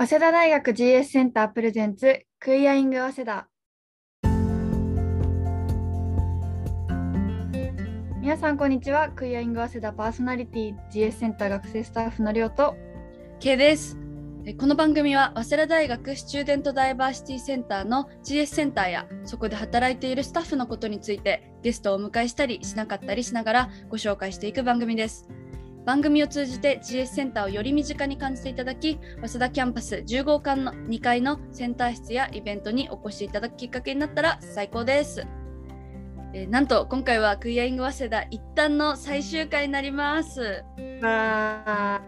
早稲田大学 GS センタープレゼンツクイアイング早稲田。皆さんこんにちは。クイアイング早稲田パーソナリティ GS センター学生スタッフのりょうと。K です。えこの番組は早稲田大学スチューデントダイバーシティセンターの GS センターやそこで働いているスタッフのことについてゲストをお迎えしたりしなかったりしながらご紹介していく番組です。番組を通じて GS センターをより身近に感じていただき早稲田キャンパス10号館の2階のセンター室やイベントにお越しいただくきっかけになったら最高です。えーなんと今回はクイアイング早稲田一旦の最終回になります。わ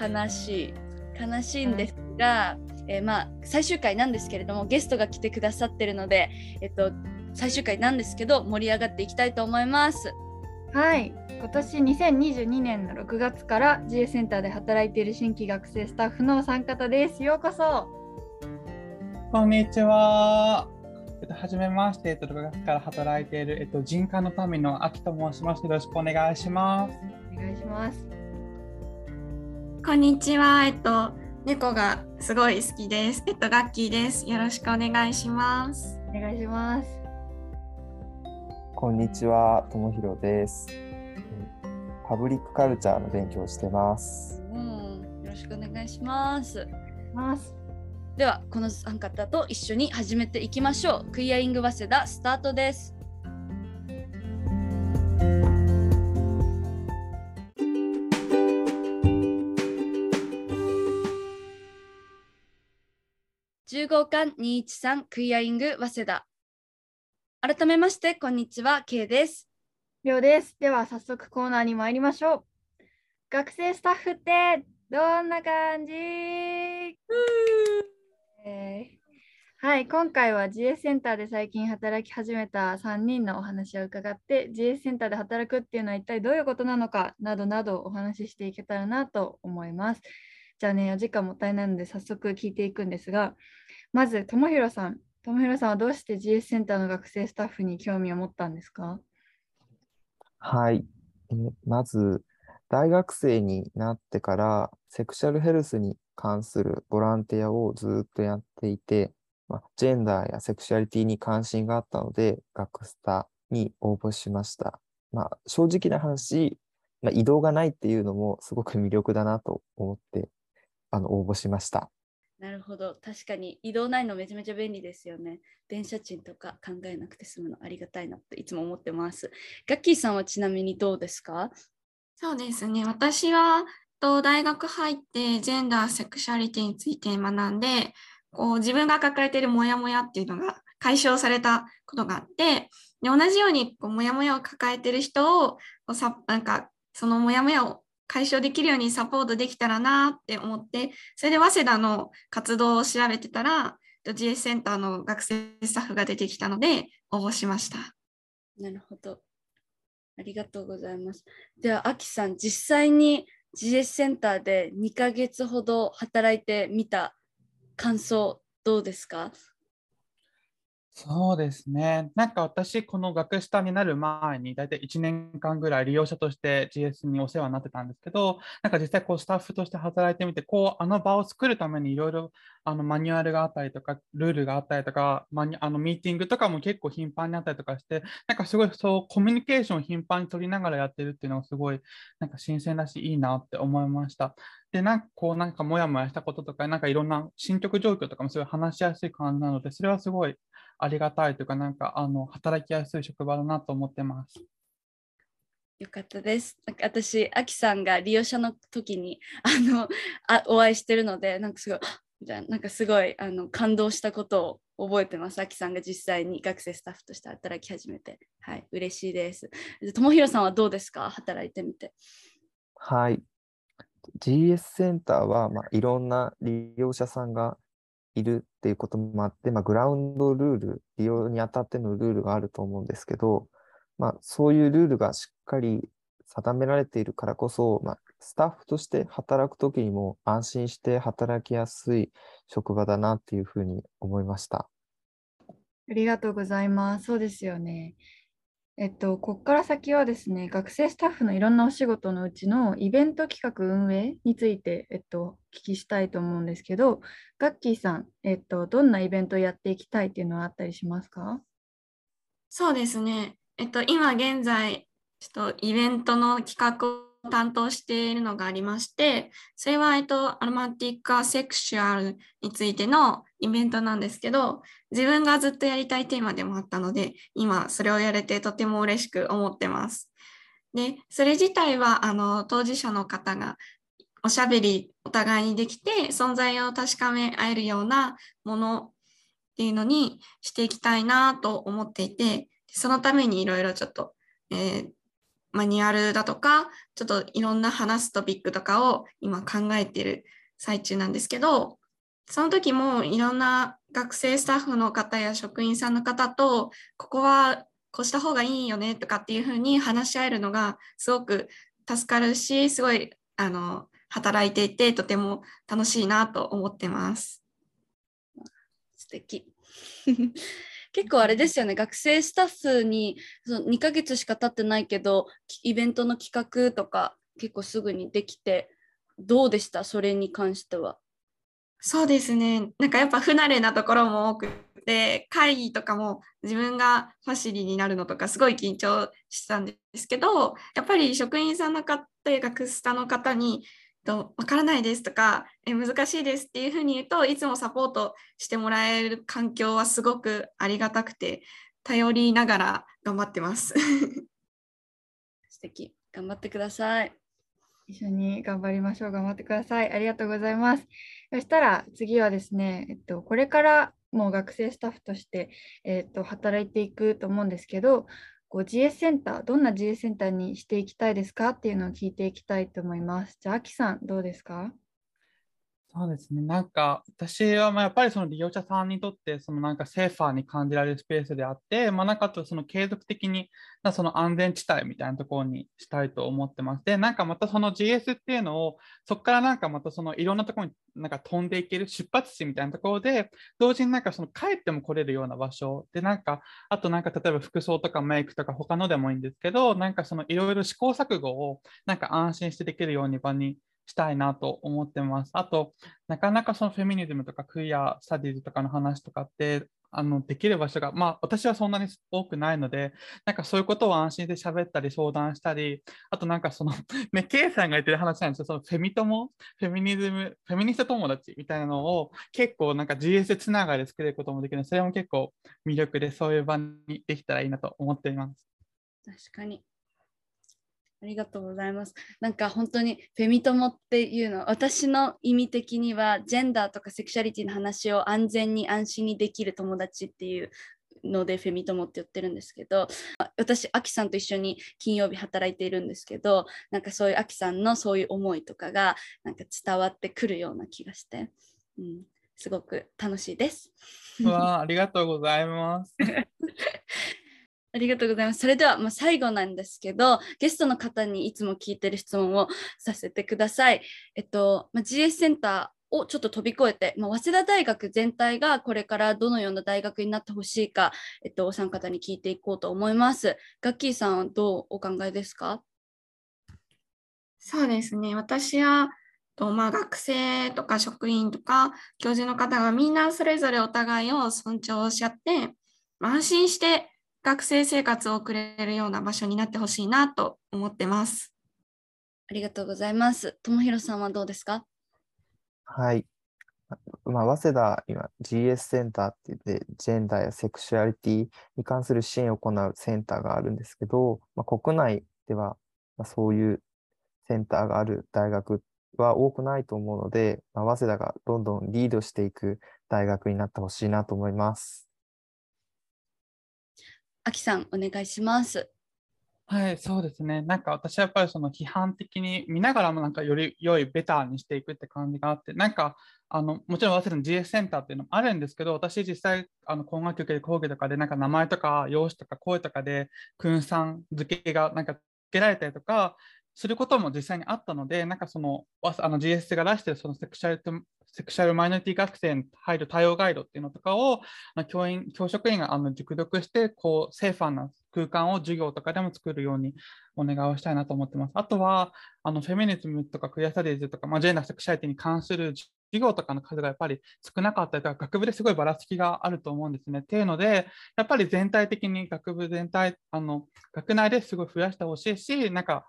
悲しい。悲しいんですが、えーまあ最終回なんですけれどもゲストが来てくださってるので、えっと、最終回なんですけど盛り上がっていきたいと思います。はい今年2022年の6月から GS センターで働いている新規学生スタッフのお三方ですようこそこんにちは。えっと、はじめまして、えっと、6月から働いている、えっと、人科の民の秋と申します。よろしくお願いします。お願いしますこんにちは。えっと、猫がすごい好きです。えっと、ガッキーです。よろしくお願いします。お願いしますこんにちは、ともひろです。パブリックカルチャーの勉強をしてます。うん、よろしくお願いします。ますではこの三方と一緒に始めていきましょう。クイアイング早稲田スタートです。10号館213クイアイング早稲田。改めましてこんにちは K です。りょうです。では早速コーナーに参りましょう。学生スタッフってどんな感じ、えーはい、今回は GS センターで最近働き始めた3人のお話を伺って GS センターで働くっていうのは一体どういうことなのかなどなどお話ししていけたらなと思います。じゃあね、お時間もったいないので早速聞いていくんですが、まず、ともひろさん。ともひろさんはどうして GS センターの学生スタッフに興味を持ったんですか？はい。えまず、大学生になってから、セクシャルヘルスに関するボランティアをずっとやっていて、まあ、ジェンダーやセクシャリティに関心があったので、学スタに応募しました。まあ、正直な話、まあ、移動がないっていうのもすごく魅力だなと思って、あの、応募しました。なるほど。確かに移動ないのめちゃめちゃ便利ですよね。電車賃とか考えなくて済むのありがたいなっていつも思ってます。ガッキーさんはちなみにどうですか？そうですね。私はと大学入ってジェンダー、セクシャリティについて学んで、こう自分が抱えているモヤモヤっていうのが解消されたことがあって、で同じようにこうモヤモヤを抱えている人をこうさなんかそのモヤモヤを解消できるようにサポートできたらなって思って、それで早稲田の活動を調べてたら、GS センターの学生スタッフが出てきたので応募しました。なるほど。ありがとうございます。ではアキさん実際に GS センターで2ヶ月ほど働いてみた感想どうですか？そうですね。なんか私、この学下になる前に、大体1年間ぐらい利用者として GS にお世話になってたんですけど、なんか実際こうスタッフとして働いてみて、こうあの場を作るためにいろいろあのマニュアルがあったりとか、ルールがあったりとか、マニあのミーティングとかも結構頻繁にあったりとかして、なんかすごいそうコミュニケーションを頻繁に取りながらやってるっていうのがすごいなんか新鮮だし、いいなって思いました。で、なんかこう、なんかモヤモヤしたこととか、なんかいろんな進捗状況とかもすごい話しやすい感じなので、それはすごいありがたいというか、なんかあの働きやすい職場だなと思ってます。よかったです。なんか私、アキさんが利用者の時に あのあお会いしてるので、なんかすごい、あみたいななんかすごいあの感動したことを覚えてます。アキさんが実際に学生スタッフとして働き始めて、はい、嬉しいです。ともひろさんはどうですか？働いてみて。はい。GS センターは、まあ、いろんな利用者さんがいるっていうこともあって、まあ、グラウンドルール、利用にあたってのルールがあると思うんですけど、まあ、そういうルールがしっかり定められているからこそ、まあ、スタッフとして働くときにも安心して働きやすい職場だなっていうふうに思いました。ありがとうございます。そうですよね。えっと、ここから先はですね、学生スタッフのいろんなお仕事のうちのイベント企画運営について、えっと、お聞きしたいと思うんですけど、ガッキーさん、えっと、どんなイベントをやっていきたいっていうのはあったりしますか？そうですね。えっと、今現在、ちょっとイベントの企画担当しているのがありまして、それは、えっと、アロマティック・アセクシュアルについてのイベントなんですけど、自分がずっとやりたいテーマでもあったので、今それをやれてとても嬉しく思ってます。で、それ自体は、あの、当事者の方がおしゃべりお互いにできて、存在を確かめ合えるようなものっていうのにしていきたいなと思っていて、そのためにいろいろちょっと、えー、マニュアルだとか、ちょっといろんな話すトピックとかを今考えている最中なんですけど、その時もいろんな学生スタッフの方や職員さんの方と、ここはこうした方がいいよねとかっていうふうに話し合えるのがすごく助かるし、すごいあの働いていてとても楽しいなと思ってます。素敵 結構あれですよね。学生スタッフにその2ヶ月しか経ってないけどイベントの企画とか結構すぐにできてどうでした？それに関しては。そうですね。なんかやっぱ不慣れなところも多くて会議とかも自分がファシリになるのとかすごい緊張したんですけどやっぱり職員さんの方や学スタの方にと分からないですとかえ難しいですっていうふうに言うといつもサポートしてもらえる環境はすごくありがたくて頼りながら頑張ってます。素敵頑張ってください。一緒に頑張りましょう。頑張ってください。ありがとうございます。そしたら次はですね、えっと、これからもう学生スタッフとして、えっと、働いていくと思うんですけど、こう GS センター、どんな GS センターにしていきたいですかっていうのを聞いていきたいと思います。じゃあ、アキさん、どうですか？そうですね。なんか、私はまあやっぱりその利用者さんにとって、そのなんかセーファーに感じられるスペースであって、まあなんかとその継続的にその安全地帯みたいなところにしたいと思ってます。で、なんかまたその GS っていうのを、そこからなんかまたそのいろんなところになんか飛んでいける出発地みたいなところで、同時になんかその帰っても来れるような場所で、なんか、あとなんか例えば服装とかメイクとか他のでもいいんですけど、なんかそのいろいろ試行錯誤をなんか安心してできるように場にしたいなと思ってます。あと、なかなかそのフェミニズムとかクイアスタディーズとかの話とかって、あのできる場所が、まあ、私はそんなに多くないので、なんかそういうことを安心で喋ったり相談したり、あとなんかその、ね、K さんが言ってる話なんですよ、そのフェミ友、フェミニズム、フェミニスト友達みたいなのを結構なんか GS つながりで作れることもできるので、それも結構魅力でそういう場にできたらいいなと思っています。確かに。ありがとうございます。なんか本当にフェミ友っていうの私の意味的にはジェンダーとかセクシャリティの話を安全に安心にできる友達っていうのでフェミ友って言ってるんですけど私アキさんと一緒に金曜日働いているんですけどなんかそういうアキさんのそういう思いとかがなんか伝わってくるような気がして、うん、すごく楽しいです。わありがとうございます。ありがとうございます。それでは、まあ、最後なんですけど、ゲストの方にいつも聞いてる質問をさせてください。えっと、まあ、GS センターをちょっと飛び越えて、まあ、早稲田大学全体がこれからどのような大学になってほしいか、えっと、お三方に聞いていこうと思います。ガッキーさんはどうお考えですか？そうですね。私は、とまあ、学生とか職員とか教授の方がみんなそれぞれお互いを尊重し合って、安心して学生生活を送れるような場所になってほしいなと思ってます。ありがとうございます。ともひろさんはどうですか？はい。まあ、早稲田今 GS センターって言ってジェンダーやセクシュアリティに関する支援を行うセンターがあるんですけど、まあ、国内では、まあ、そういうセンターがある大学は多くないと思うので、まあ、早稲田がどんどんリードしていく大学になってほしいなと思います。あきさん、お願いします。はい、そうですね。なんか私はやっぱりその批判的に見ながらもなんかより良いベターにしていくって感じがあって、なんかあのもちろん早稲田の GS センターっていうのもあるんですけど、私実際あの工学局で講義とかでなんか名前とか容姿とか声とかで訓算付けがなんか付けられたりとかすることも実際にあったので、なんかそのあの GS が出してるそのセクシャルセクシャルマイノリティ学生に入る対応ガイドっていうのとかを教員教職員があの熟読してこうセーファーな空間を授業とかでも作るようにお願いをしたいなと思ってます。あとは、あのフェミニズムとかクリアスタディーズとか、まあ、ジェンダーセクシャリティに関する授業とかの数がやっぱり少なかったりとか、学部ですごいばらつきがあると思うんですね。っていうので、やっぱり全体的に学部全体、あの学内ですごい増やしてほしいし、なんか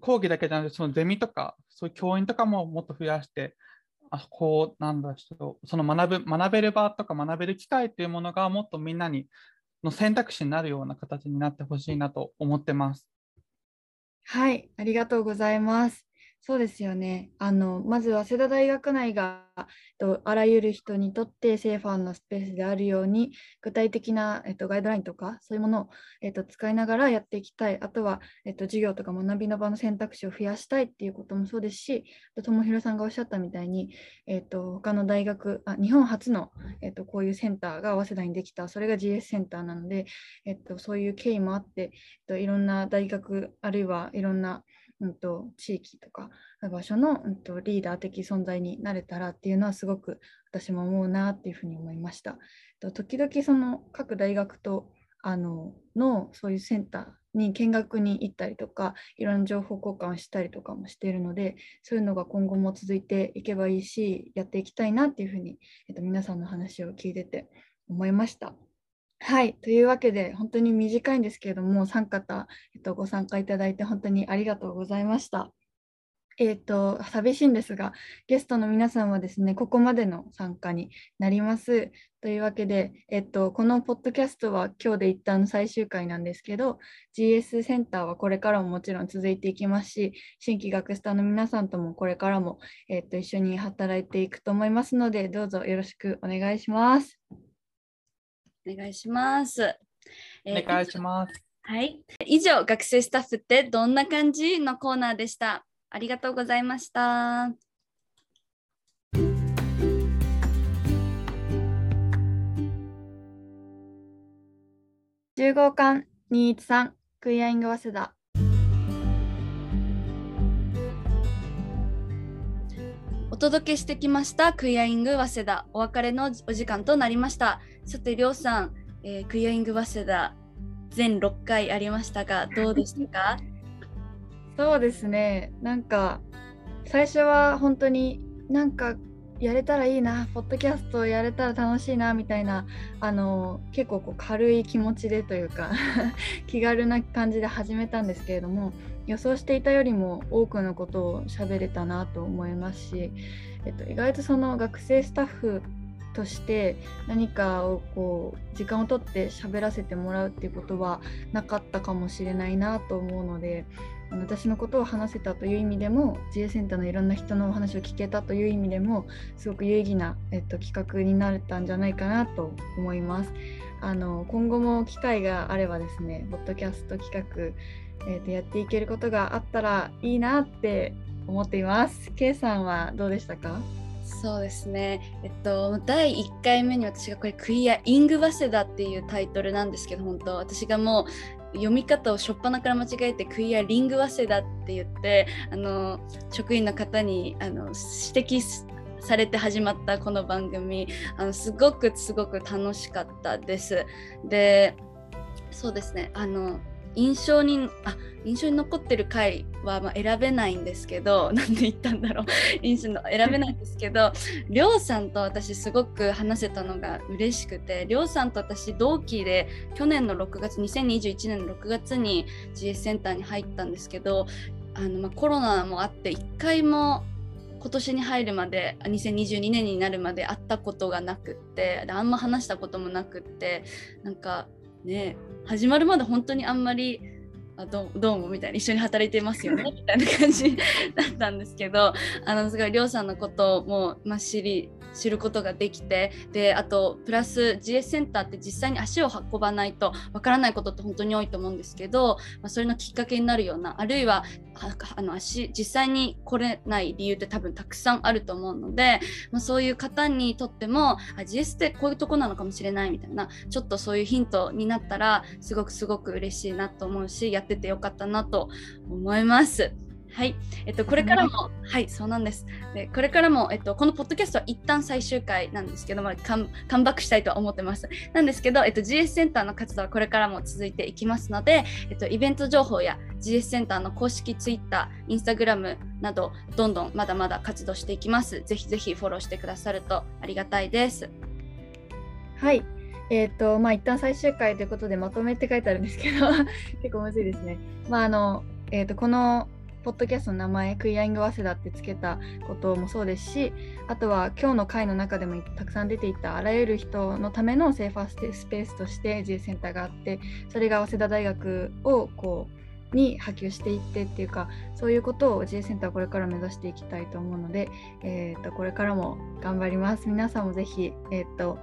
講義だけじゃなくて、そのゼミとか、そういう教員とかももっと増やして、あこうなんだその学ぶ学べる場とか学べる機会っていうものがもっとみんなにの選択肢になるような形になってほしいなと思ってます。はい、ありがとうございます。そうですよね。あのまず早稲田大学内がとあらゆる人にとってセーファーのスペースであるように具体的な、えっと、ガイドラインとかそういうものを、えっと、使いながらやっていきたいあとは、えっと、授業とか学びの場の選択肢を増やしたいっていうこともそうですし友弘さんがおっしゃったみたいに、えっと、他の大学あ日本初の、えっと、こういうセンターが早稲田にできたそれが GS センターなので、えっと、そういう経緯もあって、えっと、いろんな大学あるいはいろんなうんと、地域とか場所の、うんと、リーダー的存在になれたらっていうのはすごく私も思うなっていうふうに思いました。と時々その各大学とあののそういうセンターに見学に行ったりとかいろんな情報交換をしたりとかもしているのでそういうのが今後も続いていけばいいしやっていきたいなっていうふうに、えっと、皆さんの話を聞いてて思いました。はい、というわけで、本当に短いんですけれども、3方、えっと、ご参加いただいて本当にありがとうございました。えっ、と、寂しいんですが、ゲストの皆さんはですね、ここまでの参加になります。というわけで、えっと、このポッドキャストは今日で一旦最終回なんですけど、GS センターはこれからももちろん続いていきますし、新規学スターの皆さんともこれからも、えっと、一緒に働いていくと思いますので、どうぞよろしくお願いします。お願いします。えー、お願いします。はい。以上、学生スタッフってどんな感じのコーナーでした。ありがとうございました。十号館二一三クイアイング早稲田届けしてきましたクイアイング早稲田。お別れのお時間となりました。さてりょうさん、えー、クイアイング早稲田全6回ありましたがどうでしたか？そうですね。なんか最初は本当になんかやれたらいいなポッドキャストやれたら楽しいなみたいなあの結構こう軽い気持ちでというか 気軽な感じで始めたんですけれども予想していたよりも多くのことを喋れたなと思いますし、えっと、意外とその学生スタッフとして何かをこう時間をとって喋らせてもらうっていうことはなかったかもしれないなと思うので私のことを話せたという意味でも自衛センターのいろんな人のお話を聞けたという意味でもすごく有意義な、えっと、企画になれたんじゃないかなと思います。あの今後も機会があればですね、ポッドキャスト企画えー、とやっていけることがあったらいいなって思っています。K さんはどうでしたか？そうですね、えっと、第1回目に私がこれクイア・イング・ワセダっていうタイトルなんですけど本当私がもう読み方を初っ端から間違えてクイア・リング・ワセダって言ってあの職員の方にあの指摘されて始まったこの番組あのすごくすごく楽しかったです。でそうですねあの印象にあ印象に残ってる回はま選べないんですけど なんで言ったんだろう。印象の選べないんですけどりょうさんと私すごく話せたのが嬉しくてりょうさんと私同期で去年の6月2021年の6月に GS センターに入ったんですけどあの、まコロナもあって1回も今年に入るまで2022年になるまで会ったことがなくってあんま話したこともなくってなんかね始まるまで本当にあんまりあどどうもみたいに一緒に働いてますよねみたいな感じだったんですけどあのすごいりょうさんのことも、まあ、知り知ることができてであとプラス GS センターって実際に足を運ばないとわからないことって本当に多いと思うんですけど、まあ、それのきっかけになるようなあるいはあの足実際に来れない理由って多分たくさんあると思うので、まあ、そういう方にとってもあ GS ってこういうとこなのかもしれないみたいなちょっとそういうヒントになったらすごくすごく嬉しいなと思うしやっててよかったなと思います。はい、えっと、これからも、はい、そうなんです。で、これからも、えっと、このポッドキャストは一旦最終回なんですけども、カムカムバックしたいと思ってます。なんですけど、えっと、GS センターの活動はこれからも続いていきますので、えっと、イベント情報や GS センターの公式 Twitter、Instagram など、どんどんまだまだ活動していきます。ぜひぜひフォローしてくださるとありがたいです。はい。えっ、と、まあ、一旦最終回ということでまとめって書いてあるんですけど、結構むずいですね。まあ、あの、えっ、と、この、ポッドキャストの名前、クイアイング早稲田ってつけたこともそうですし、あとは今日の回の中でもたくさん出ていたあらゆる人のためのセーファースペースとして G センターがあって、それが早稲田大学をこう、に波及していってっていうかそういうことを J センターこれから目指していきたいと思うので、えー、とこれからも頑張ります。皆さんもぜひ、えー、と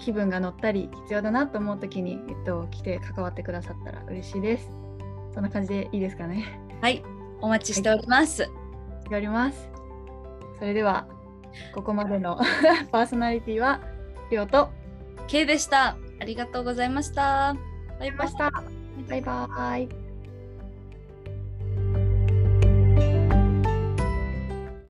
気分が乗ったり必要だなと思う時に、えー、と来て関わってくださったら嬉しいです。そんな感じでいいですかね？はい、お待ちしております。しておりますそれではここまでの パーソナリティはりょうと K でした。ありがとうございました。バイバイましたバイバイ